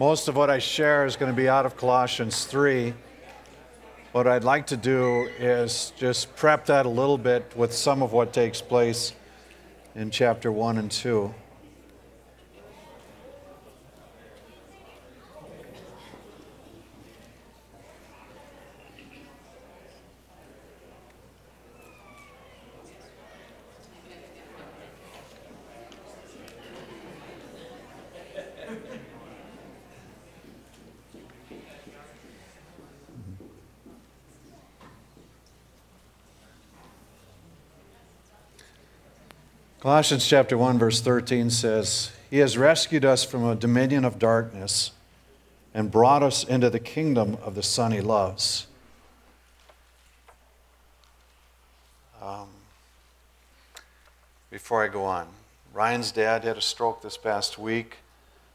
Most of what I share is going to be out of Colossians 3. What I'd like to do is just prep that a little bit with some of what takes place in chapter 1 and 2. Colossians chapter 1 verse 13 says, "He has rescued us from a dominion of darkness and brought us into the kingdom of the Son he loves." Um, before I go on, Ryan's dad had a stroke this past week.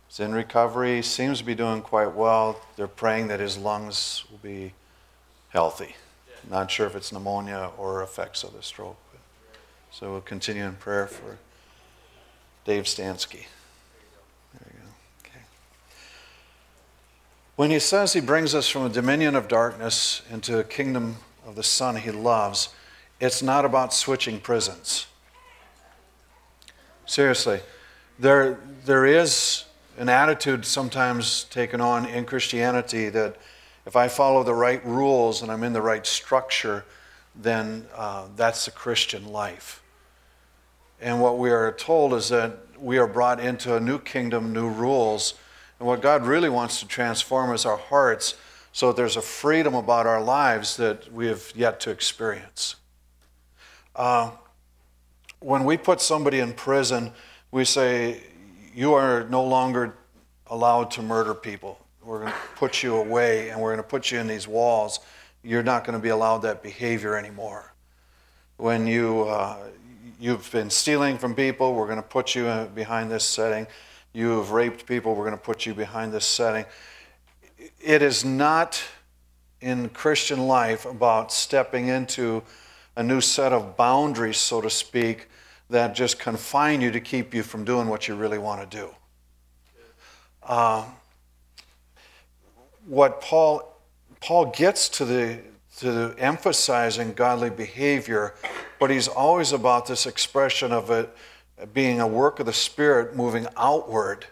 He's in recovery, seems to be doing quite well. They're praying that his lungs will be healthy. Not sure if it's pneumonia or effects of the stroke. So we'll continue in prayer for Dave Stansky. There you go. Okay. When he says he brings us from a dominion of darkness into a kingdom of the Son he loves, it's not about switching prisons. Seriously, there, there is an attitude sometimes taken on in Christianity that if I follow the right rules and I'm in the right structure, then uh, that's the Christian life. And what we are told is that we are brought into a new kingdom, new rules. And what God really wants to transform is our hearts so that there's a freedom about our lives that we have yet to experience. Uh, when we put somebody in prison, we say, You are no longer allowed to murder people. We're going to put you away and we're going to put you in these walls. You're not going to be allowed that behavior anymore. When you, uh, you've been stealing from people, we're going to put you behind this setting. You have raped people, we're going to put you behind this setting. It is not in Christian life about stepping into a new set of boundaries, so to speak, that just confine you to keep you from doing what you really want to do. Uh, what Paul Paul gets to the to emphasizing godly behavior, but he's always about this expression of it being a work of the Spirit moving outward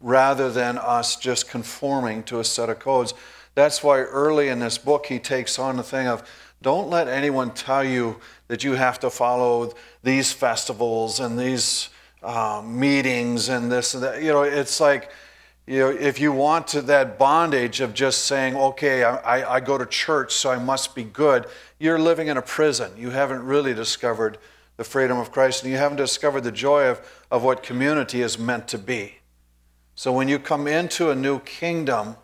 rather than us just conforming to a set of codes. That's why early in this book he takes on the thing of don't let anyone tell you that you have to follow these festivals and these uh, meetings and this and that. You know, it's like, you know, if you want to that bondage of just saying, okay, I, I go to church, so I must be good, you're living in a prison. You haven't really discovered the freedom of Christ, and you haven't discovered the joy of, of what community is meant to be. So when you come into a new kingdom,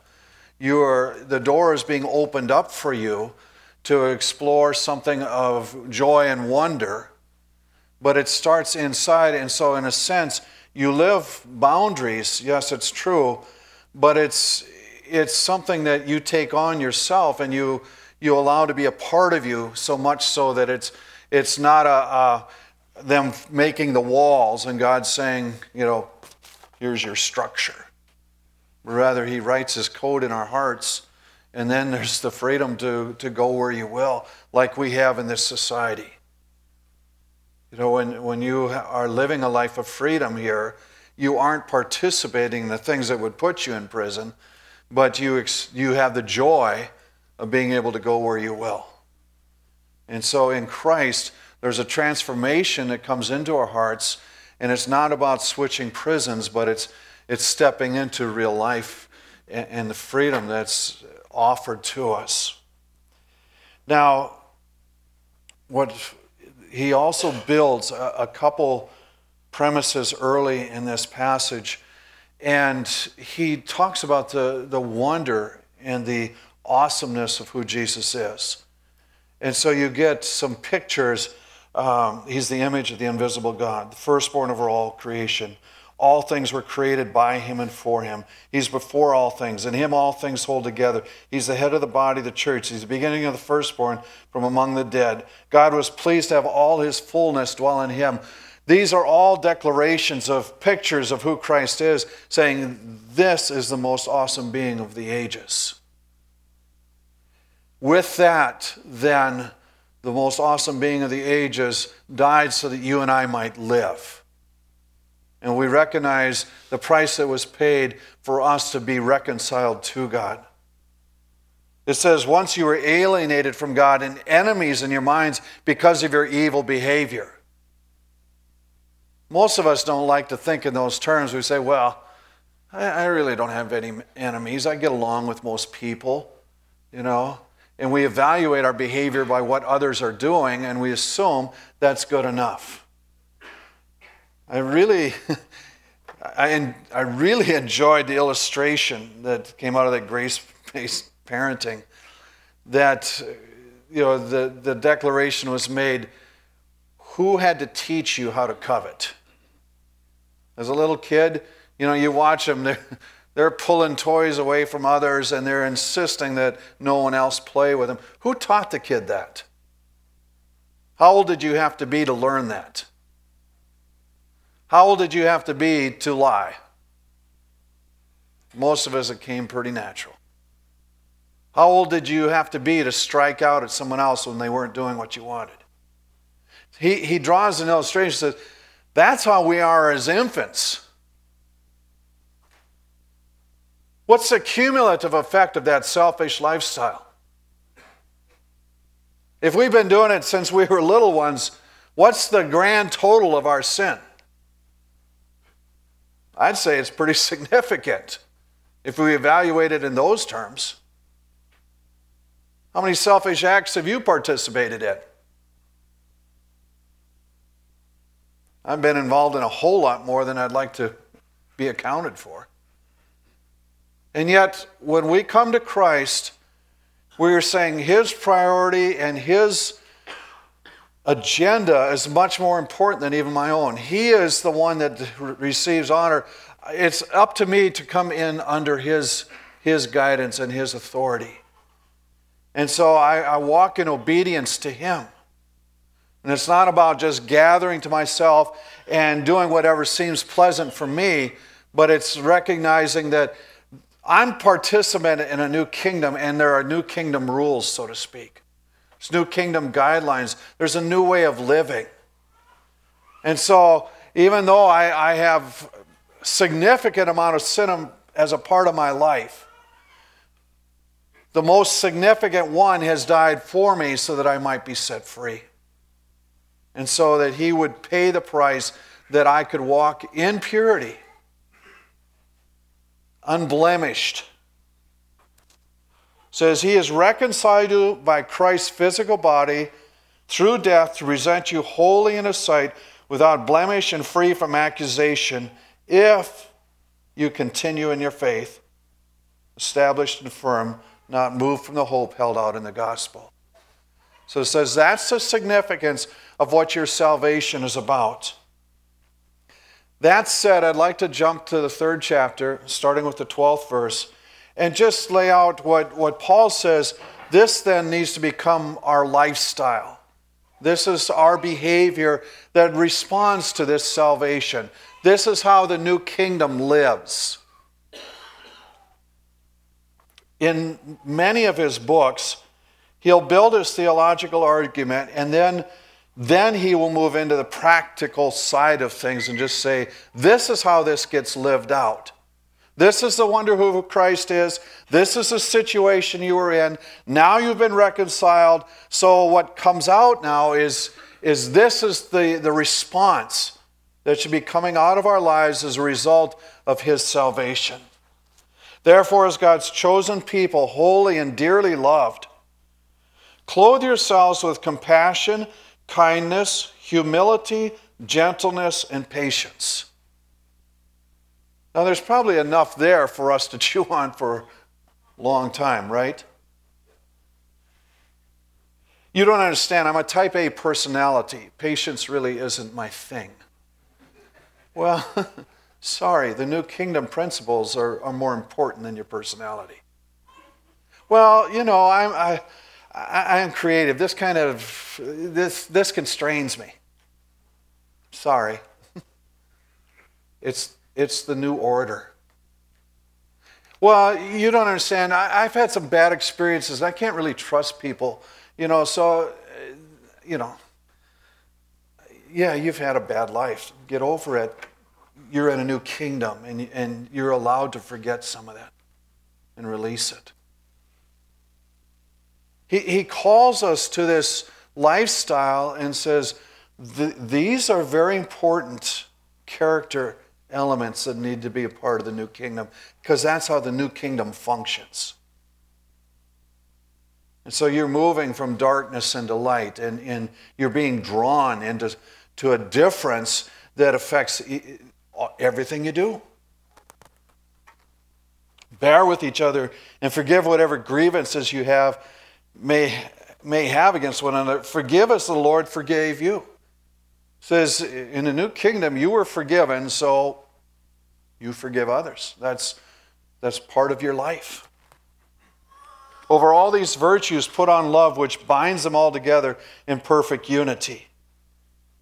you're, the door is being opened up for you to explore something of joy and wonder, but it starts inside. And so, in a sense, you live boundaries. Yes, it's true, but it's it's something that you take on yourself and you you allow to be a part of you so much so that it's it's not a, a them making the walls and God saying, you know, here's your structure. Rather, He writes His code in our hearts, and then there's the freedom to, to go where you will, like we have in this society. You know, when, when you are living a life of freedom here, you aren't participating in the things that would put you in prison, but you, ex- you have the joy of being able to go where you will. And so in Christ, there's a transformation that comes into our hearts, and it's not about switching prisons, but it's, it's stepping into real life and, and the freedom that's offered to us. Now, what he also builds a, a couple premises early in this passage, and he talks about the, the wonder and the awesomeness of who Jesus is. And so you get some pictures. Um, he's the image of the invisible God, the firstborn over all creation. All things were created by him and for him. He's before all things. In him all things hold together. He's the head of the body, the church. He's the beginning of the firstborn from among the dead. God was pleased to have all his fullness dwell in him. These are all declarations of pictures of who Christ is, saying, This is the most awesome being of the ages. With that, then, the most awesome being of the ages died so that you and I might live. And we recognize the price that was paid for us to be reconciled to God. It says, once you were alienated from God and enemies in your minds because of your evil behavior. Most of us don't like to think in those terms. We say, well, I, really don't have any enemies. I get along with most people, you know. And we evaluate our behavior by what others are doing, and we assume that's good enough. I really, I, I really enjoyed the illustration that came out of that grace-based parenting that you know the, the declaration was made who had to teach you how to covet? As a little kid you know you watch them they're, they're pulling toys away from others and they're insisting that no one else play with them who taught the kid that? How old did you have to be to learn that how old did you have to be to lie most of us it came pretty natural how old did you have to be to strike out at someone else when they weren't doing what you wanted? He, he draws an illustration, says, that's how we are as infants. What's the cumulative effect of that selfish lifestyle? If we've been doing it since we were little ones, what's the grand total of our sin? I'd say it's pretty significant if we evaluate it in those terms. How many selfish acts have you participated in? I've been involved in a whole lot more than I'd like to be accounted for. And yet, when we come to Christ, we are saying His priority and His agenda is much more important than even my own. He is the one that receives honor. It's up to me to come in under His, his guidance and His authority. And so I, I walk in obedience to Him. And it's not about just gathering to myself and doing whatever seems pleasant for me, but it's recognizing that I'm participant in a new kingdom and there are new kingdom rules, so to speak. New kingdom guidelines. There's a new way of living. And so even though I, I have significant amount of sin as a part of my life, the most significant one has died for me so that I might be set free. And so that he would pay the price that I could walk in purity, unblemished. Says he is reconciled you by Christ's physical body through death to present you holy in his sight, without blemish and free from accusation, if you continue in your faith, established and firm not moved from the hope held out in the gospel. So it says that's the significance of what your salvation is about. That said, I'd like to jump to the third chapter, starting with the 12th verse, and just lay out what, what Paul says. This then needs to become our lifestyle. This is our behavior that responds to this salvation. This is how the new kingdom lives in many of his books, he'll build his theological argument and then then he will move into the practical side of things and just say, this is how this gets lived out. This is the wonder who Christ is. This is the situation you were in. Now you've been reconciled. So what comes out now is, is this is the, the response that should be coming out of our lives as a result of his salvation. Therefore, as God's chosen people, holy and dearly loved, clothe yourselves with compassion, kindness, humility, gentleness, and patience. Now, there's probably enough there for us to chew on for a long time, right? You don't understand. I'm a type A personality. Patience really isn't my thing. Well, Sorry, the new kingdom principles are, are more important than your personality. Well, you know, I'm, I, I am creative. This kind of, this, this constrains me. Sorry. it's, it's the new order. Well, you don't understand. I, have had some bad experiences. I can't really trust people, you know, so, uh, you know, yeah, you've had a bad life. Get over it. You're in a new kingdom, and, and you're allowed to forget some of that and release it. He, he calls us to this lifestyle and says, these are very important character elements that need to be a part of the new kingdom because that's how the new kingdom functions. And so you're moving from darkness into light, and, and you're being drawn into to a difference that affects everything you do. Bear with each other and forgive whatever grievances you have may, may have against one another. Forgive as the Lord forgave you. Says in the new kingdom you were forgiven, so you forgive others. That's, that's part of your life. Over all these virtues, put on love, which binds them all together in perfect unity.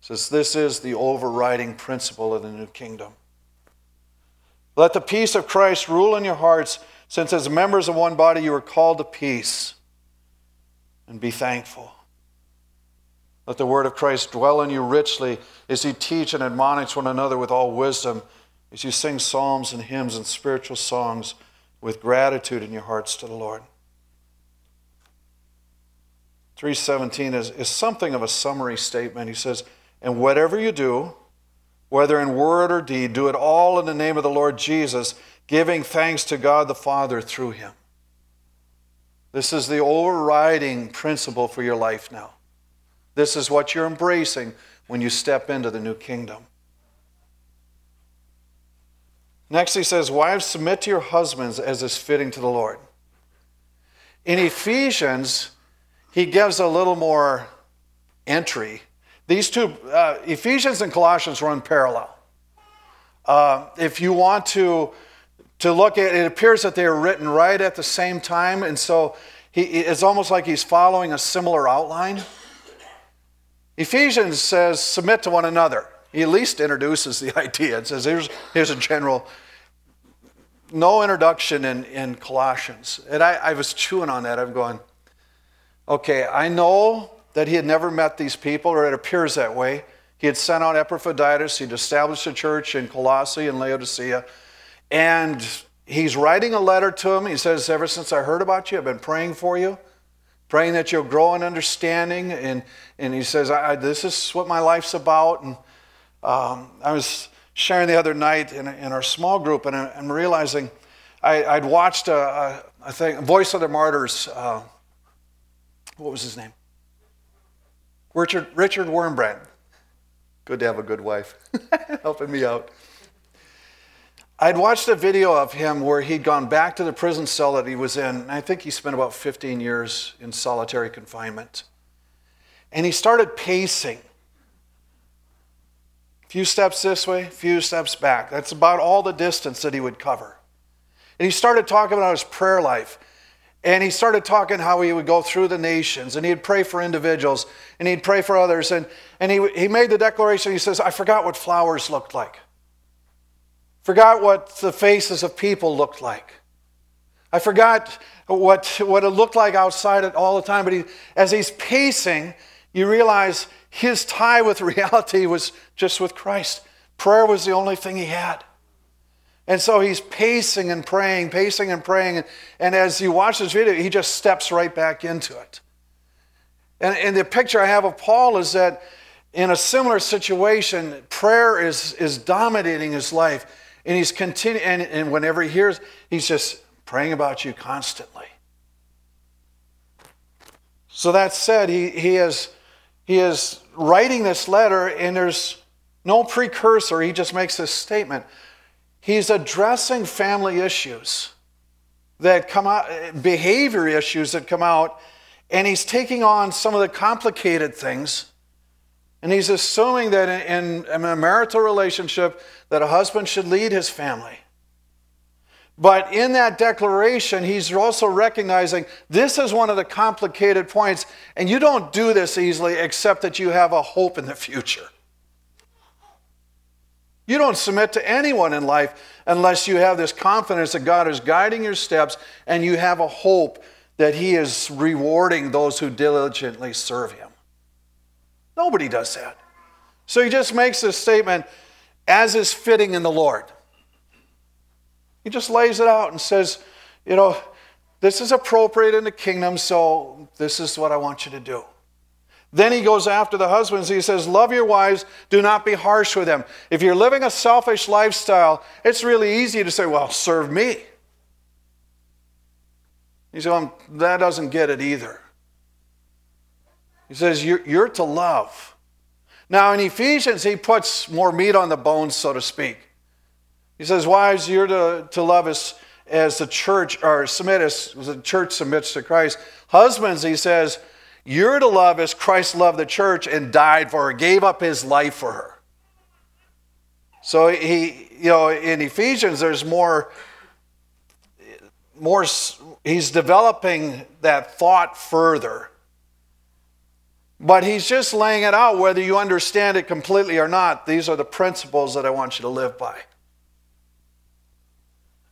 says this is the overriding principle of the new kingdom. Let the peace of Christ rule in your hearts, since as members of one body you are called to peace, and be thankful. Let the word of Christ dwell in you richly as you teach and admonish one another with all wisdom as you sing psalms and hymns and spiritual songs with gratitude in your hearts to the Lord. 317 is, is something of a summary statement. He says, And whatever you do, whether in word or deed, do it all in the name of the Lord Jesus, giving thanks to God the Father through him. This is the overriding principle for your life now. This is what you're embracing when you step into the new kingdom. Next, he says, Wives, submit to your husbands as is fitting to the Lord. In Ephesians, he gives a little more entry. These two, uh, Ephesians and Colossians run parallel. Uh, if you want to, to look at it, appears that they are written right at the same time, and so he, it's almost like he's following a similar outline. Ephesians says, submit to one another. He at least introduces the idea. It says, here's, here's a general no introduction in, in Colossians. And I, I was chewing on that. I'm going, okay, I know that he had never met these people, or it appears that way. He had sent out Epaphroditus, he'd established a church in Colossae and Laodicea, and he's writing a letter to him. He says, Ever since I heard about you, I've been praying for you, praying that you'll grow in understanding. And, and he says, I, This is what my life's about. And um, I was sharing the other night in, in our small group, and I'm realizing I, would watched a, a, a, thing, Voice of the Martyrs. Uh, what was his name? Richard, Richard Wurmbrand. Good to have a good wife helping me out. I'd watched a video of him where he'd gone back to the prison cell that he was in. I think he spent about 15 years in solitary confinement. And he started pacing A few steps this way, a few steps back. That's about all the distance that he would cover. And he started talking about his prayer life. And he started talking how he would go through the nations and he'd pray for individuals and he'd pray for others. And, and he, he made the declaration he says, I forgot what flowers looked like, forgot what the faces of people looked like. I forgot what, what it looked like outside it all the time. But he, as he's pacing, you realize his tie with reality was just with Christ. Prayer was the only thing he had. And so he's pacing and praying, pacing and praying. And, and as you watch this video, he just steps right back into it. And, and the picture I have of Paul is that in a similar situation, prayer is, is dominating his life. And he's continuing, and, and whenever he hears, he's just praying about you constantly. So that said, he, he is, he is writing this letter, and there's no precursor. He just makes this statement. He's addressing family issues that come out, behavior issues that come out, and he's taking on some of the complicated things. And he's assuming that in, in a marital relationship, that a husband should lead his family. But in that declaration, he's also recognizing this is one of the complicated points, and you don't do this easily except that you have a hope in the future. You don't submit to anyone in life unless you have this confidence that God is guiding your steps and you have a hope that He is rewarding those who diligently serve Him. Nobody does that. So he just makes this statement as is fitting in the Lord. He just lays it out and says, you know, this is appropriate in the kingdom, so this is what I want you to do. Then he goes after the husbands. He says, Love your wives, do not be harsh with them. If you're living a selfish lifestyle, it's really easy to say, Well, serve me. He says, well, That doesn't get it either. He says, you're, you're to love. Now, in Ephesians, he puts more meat on the bones, so to speak. He says, Wives, you're to, to love as, as the church, or submit as the church submits to Christ. Husbands, he says, you're to love as Christ loved the church and died for her, gave up his life for her. So he, you know, in Ephesians, there's more, more, he's developing that thought further. But he's just laying it out, whether you understand it completely or not. These are the principles that I want you to live by.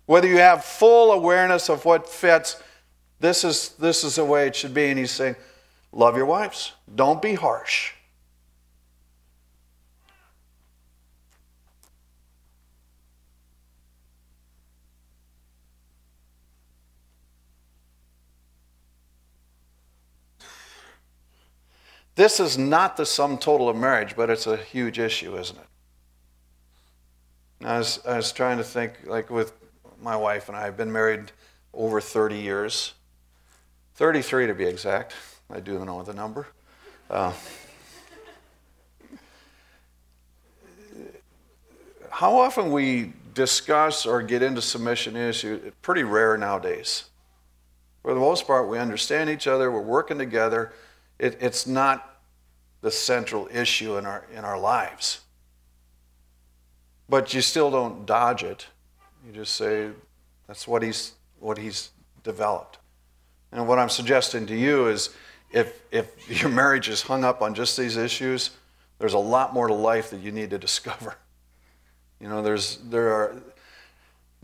Whether you have full awareness of what fits, this is, this is the way it should be. And he's saying, love your wives, don't be harsh. This is not the sum total of marriage, but it's a huge issue, isn't it? I was, I was trying to think, like with my wife and I, I've been married over 30 years, 33 to be exact. I do know the number. Uh, how often we discuss or get into submission issues, pretty rare nowadays. For the most part, we understand each other, we're working together. It, it's not the central issue in our, in our lives. But you still don't dodge it. You just say, that's what he's, what he's developed. And what I'm suggesting to you is if, if your marriage is hung up on just these issues, there's a lot more to life that you need to discover. You know, there's, there are,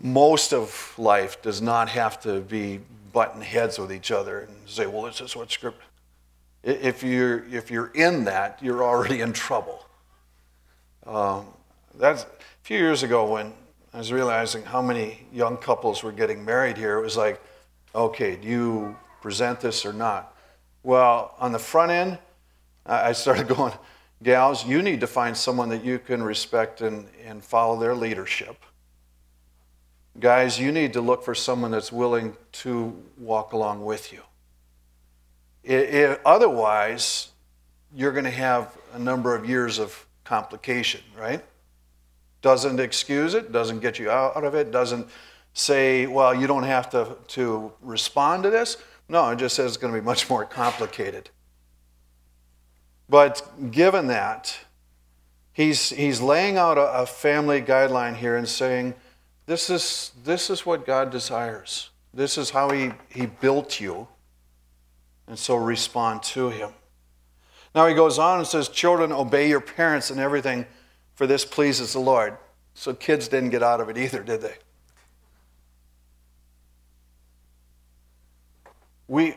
most of life does not have to be button heads with each other and say, well, this is what script. If you're, if you're in that, you're already in trouble. Um, that's a few years ago when I was realizing how many young couples were getting married here. It was like, okay, do you present this or not? Well, on the front end, I started going, gals, you need to find someone that you can respect and, and follow their leadership. Guys, you need to look for someone that's willing to walk along with you. It, it, otherwise, you're going to have a number of years of complication, right? Doesn't excuse it, doesn't get you out of it, doesn't say, well, you don't have to, to respond to this. No, it just says it's going to be much more complicated. But given that, he's, he's laying out a, a family guideline here and saying, this is, this is what God desires. This is how he, he built you and so respond to him. Now he goes on and says, Children, obey your parents and everything, for this pleases the Lord. So kids didn't get out of it either, did they? We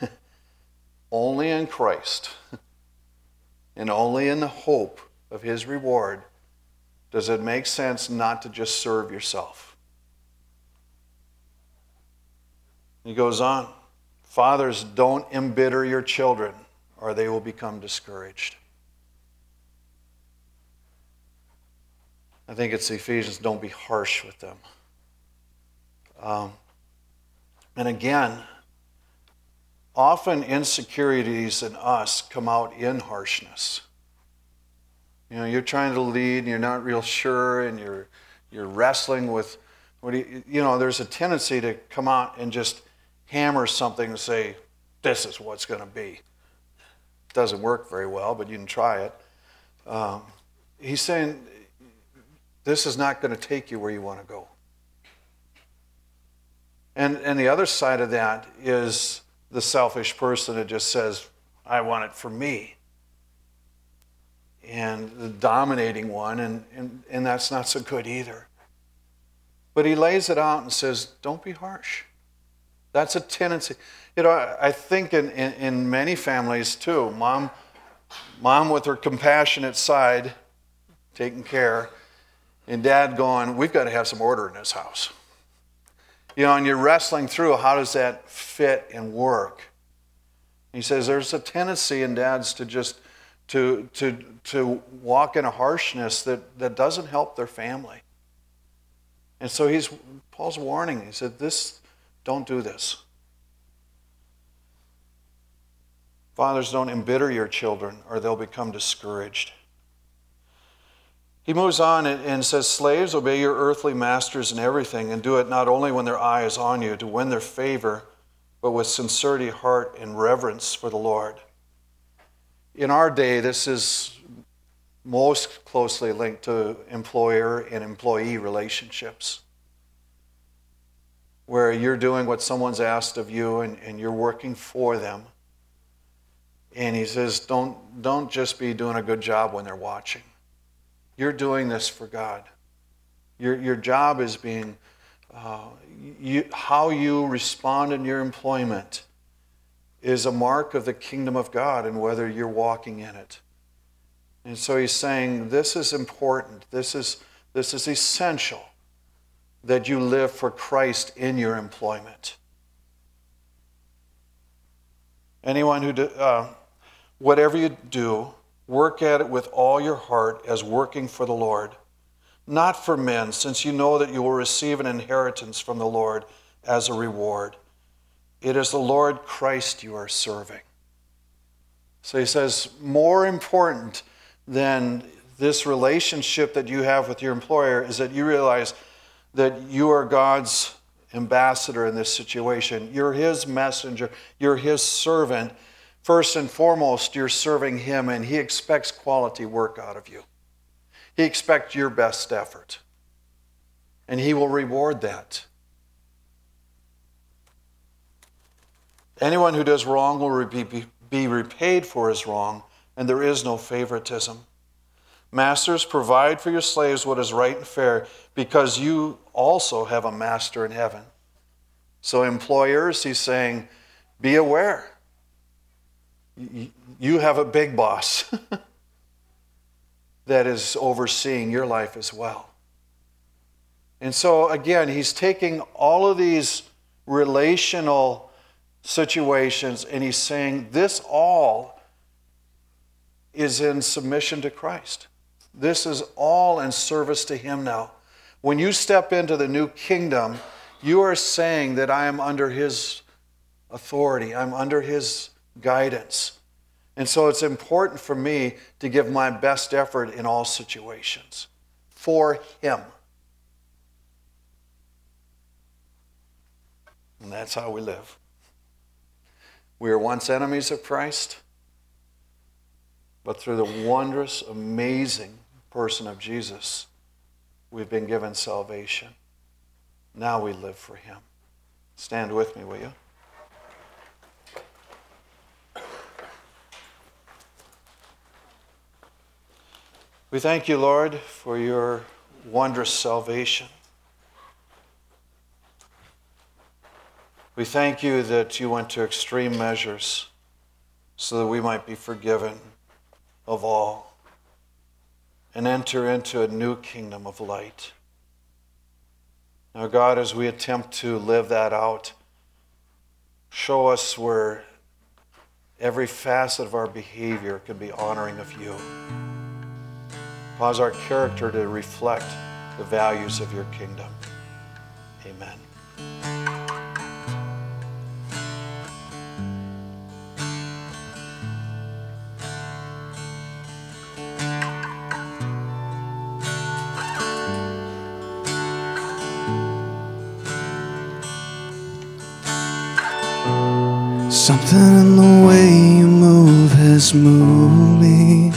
only in Christ and only in the hope of his reward does it make sense not to just serve yourself. He goes on. Fathers, don't embitter your children, or they will become discouraged. I think it's Ephesians, don't be harsh with them. Um, and again, often insecurities in us come out in harshness. You know, you're trying to lead and you're not real sure and you're, you're wrestling with, what do you, you know, there's a tendency to come out and just hammer something and say, this is what's going to be. Doesn't work very well, but you can try it. Um, he's saying, this is not going to take you where you want to go. And, and the other side of that is the selfish person that just says, I want it for me. and the dominating one, and, and, and that's not so good either. But he lays it out and says, Don't be harsh. That's a tendency. You know, I think in, in, in many families too, mom, mom with her compassionate side, taking care, and dad going, We've got to have some order in this house. You know, and you're wrestling through how does that fit and work. He says there's a tendency in dads to just to to to walk in a harshness that, that doesn't help their family. And so he's Paul's warning. He said, This don't do this. Fathers, don't embitter your children or they'll become discouraged. He moves on and says, Slaves, obey your earthly masters in everything, and do it not only when their eye is on you to win their favor, but with sincerity, heart, and reverence for the Lord. In our day, this is most closely linked to employer and employee relationships, where you're doing what someone's asked of you and, and you're working for them. And he says, don't, don't just be doing a good job when they're watching. You're doing this for God. Your, your job is being uh, you, how you respond in your employment is a mark of the kingdom of God and whether you're walking in it. And so he's saying this is important. This is, this is essential that you live for Christ in your employment. Anyone who, do, uh, whatever you do, Work at it with all your heart as working for the Lord, not for men, since you know that you will receive an inheritance from the Lord as a reward. It is the Lord Christ you are serving. So he says, more important than this relationship that you have with your employer is that you realize that you are God's ambassador in this situation. You're his messenger, you're his servant First and foremost, you're serving Him, and He expects quality work out of you. He expects your best effort, and He will reward that. Anyone who does wrong will be repaid for his wrong, and there is no favoritism. Masters, provide for your slaves what is right and fair, because you also have a master in heaven. So, employers, he's saying, be aware you have a big boss that is overseeing your life as well. And so, again, he's taking all of these relational situations and he's saying this all is in submission to Christ. This is all in service to him now. When you step into the new kingdom, you are saying that I am under his authority, I'm under his guidance. And so it's important for me to give my best effort in all situations for Him. And that's how we live. We were once enemies of Christ, but through the wondrous, amazing person of Jesus, we've been given salvation. Now we live for Him. Stand with me, will you? We thank you, Lord, for your wondrous salvation. We thank you that you went to extreme measures so that we might be forgiven of all and enter into a new kingdom of light. Now, God, as we attempt to live that out, show us where every facet of our behavior can be honoring of you. Cause our character to reflect the values of your kingdom. Something in the way you move has moved me.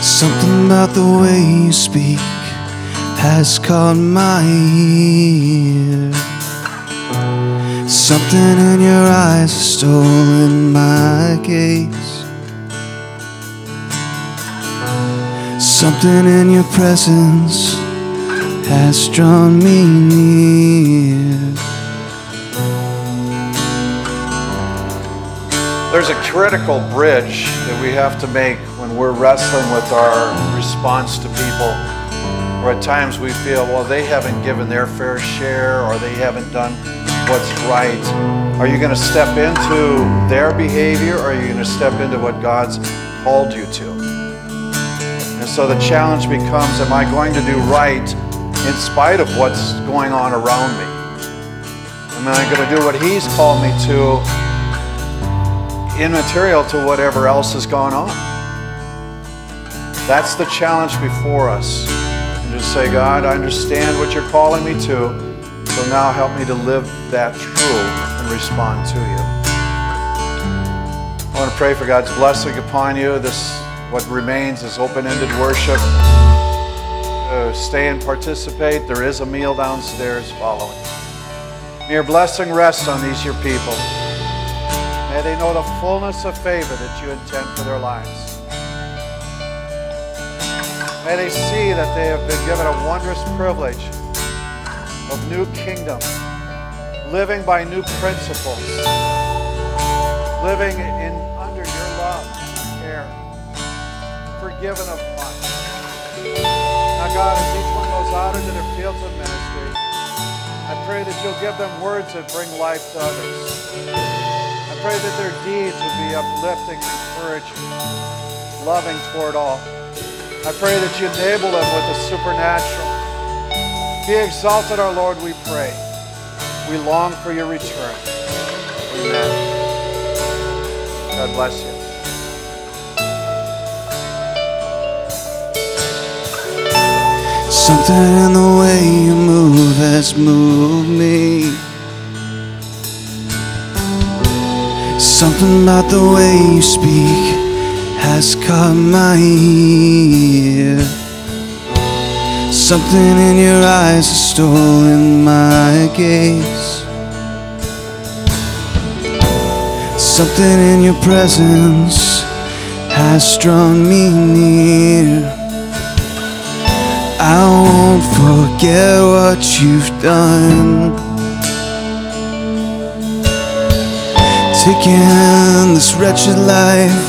Something about the way you speak has caught my ear. Something in your eyes has stolen my gaze. Something in your presence has drawn me near. There's a critical bridge that we have to make when we're wrestling with our response to people. Or at times we feel, well, they haven't given their fair share or they haven't done what's right. Are you going to step into their behavior or are you going to step into what God's called you to? And so the challenge becomes, am I going to do right in spite of what's going on around me? Am I going to do what He's called me to immaterial to whatever else has gone on. That's the challenge before us. And just say, God, I understand what you're calling me to, so now help me to live that through and respond to you. I want to pray for God's blessing upon you. This, what remains, is open-ended worship. Uh, stay and participate. There is a meal downstairs following. May your blessing rest on these your people. May they know the fullness of favor that you intend for their lives. May they see that they have been given a wondrous privilege of new kingdom, living by new principles, living in under your love, and care, forgiven of much. Now, God, as each one goes out into their fields of ministry, I pray that you'll give them words that bring life to others pray that their deeds would be uplifting, encouraging, loving toward all. I pray that you enable them with the supernatural. Be exalted, our Lord, we pray. We long for your return. Amen. God bless you. Something in the way you move has moved me. Something about the way you speak has caught my ear. Something in your eyes has stolen my gaze. Something in your presence has drawn me near. I won't forget what you've done. Taken this wretched life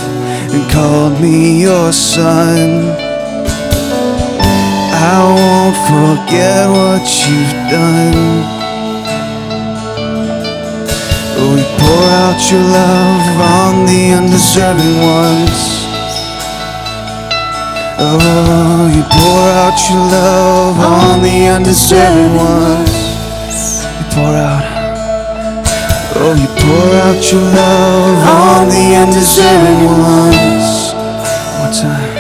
and called me your son. I won't forget what you've done. You pour out your love on the undeserving ones. Oh, you pour out your love on the undeserving ones. You pour out. Oh, you pour out your love on the undeserving ones. One time.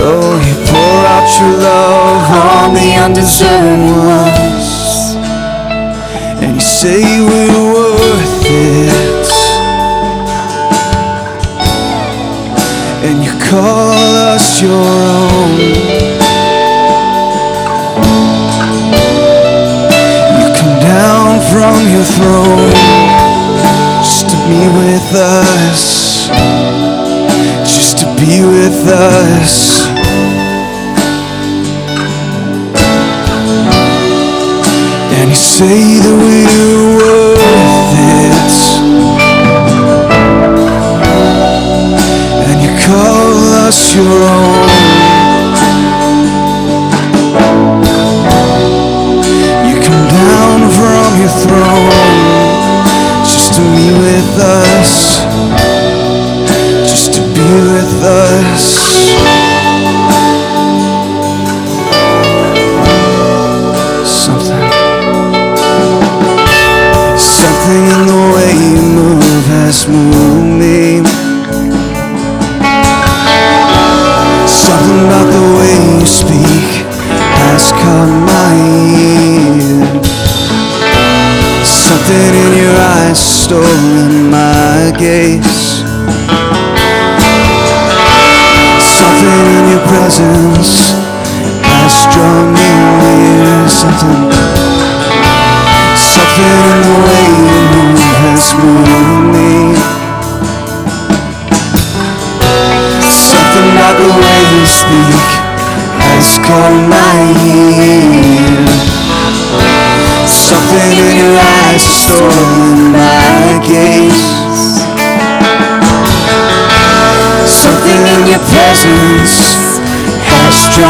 Oh, you pour out your love on the undeserving ones. And you say we're worth it. And you call us your own. From your throne. Just to be with us, just to be with us. And you say that we're worth it,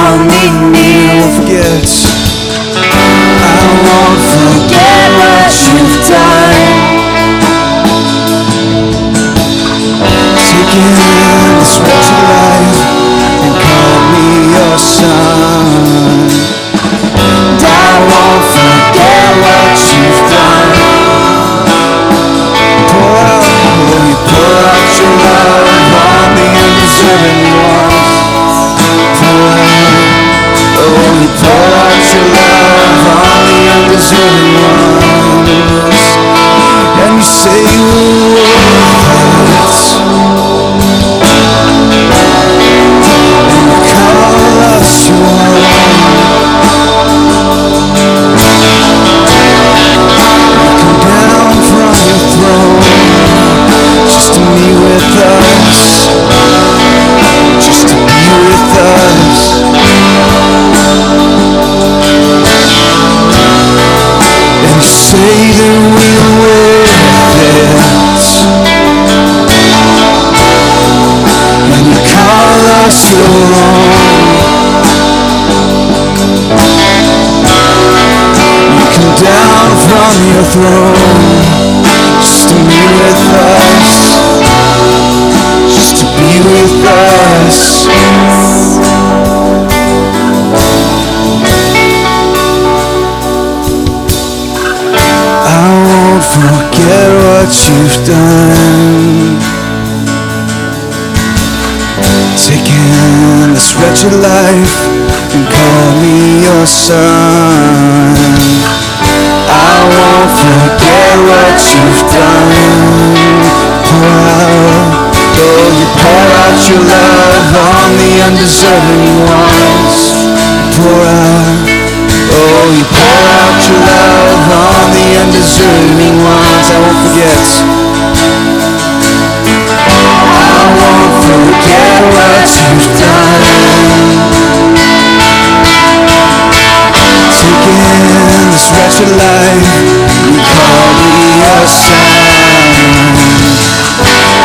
has drawn me. Won't forget. I won't forget what you've done. Taking this wretched life and call me your son. And I won't forget what you've done. Pour out, oh, pour out your love on the undeserving the undeserving ones. And you say you're. And call us your down from your throne just to meet with us, just to be with us. Us. You come down from your throne just to be with us, just to be with Taking this life and call me your son. I won't forget what you've done. Pour out, oh, you pour out your love on the undeserving ones. Pour out, oh, you pour out your love on the undeserving ones. I won't forget. What you've done. Taking life, you your.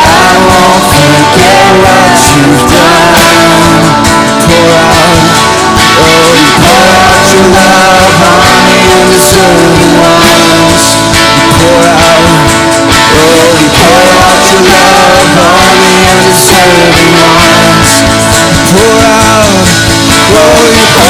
I won't forget what you've done. Pour out, oh, you pour out your love on the undeserving ones. You pour out, oh, won and disturbing noise Pour out, pour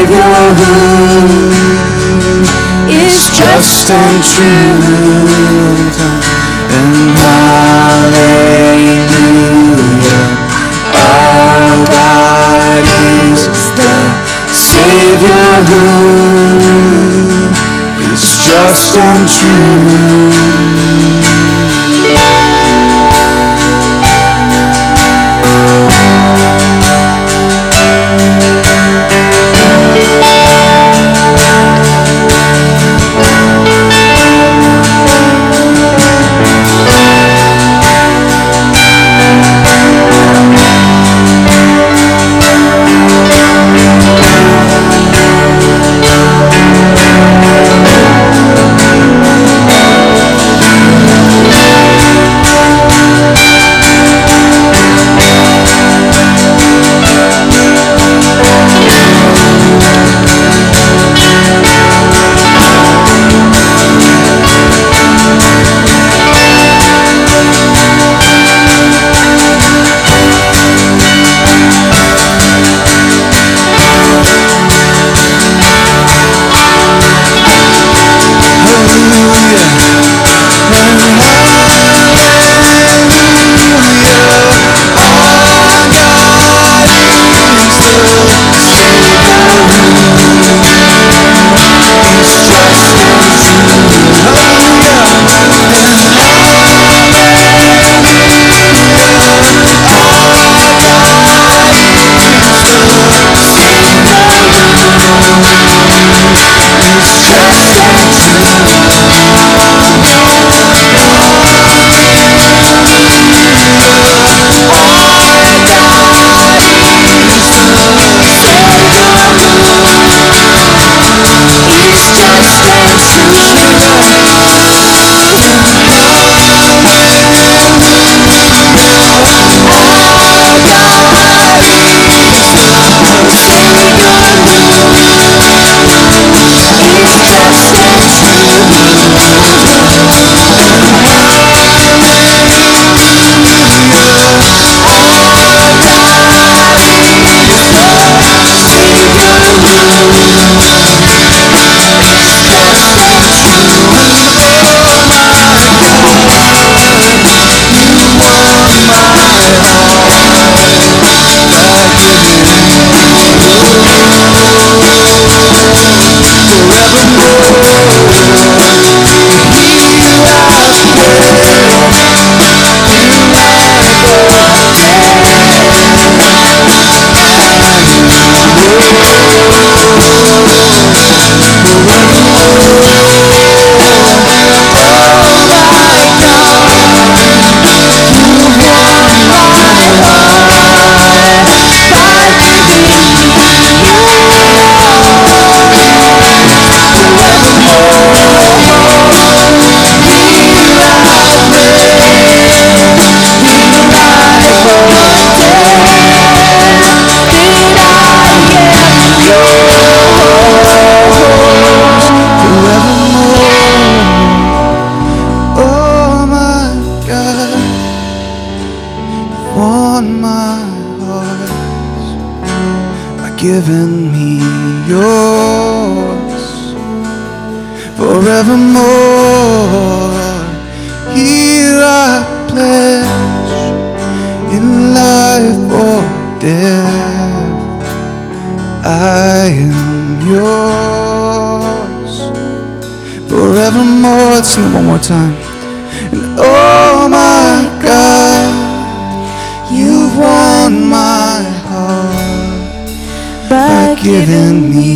Savior who is just and true. And hallelujah, our God is the Savior who is just and true. By giving me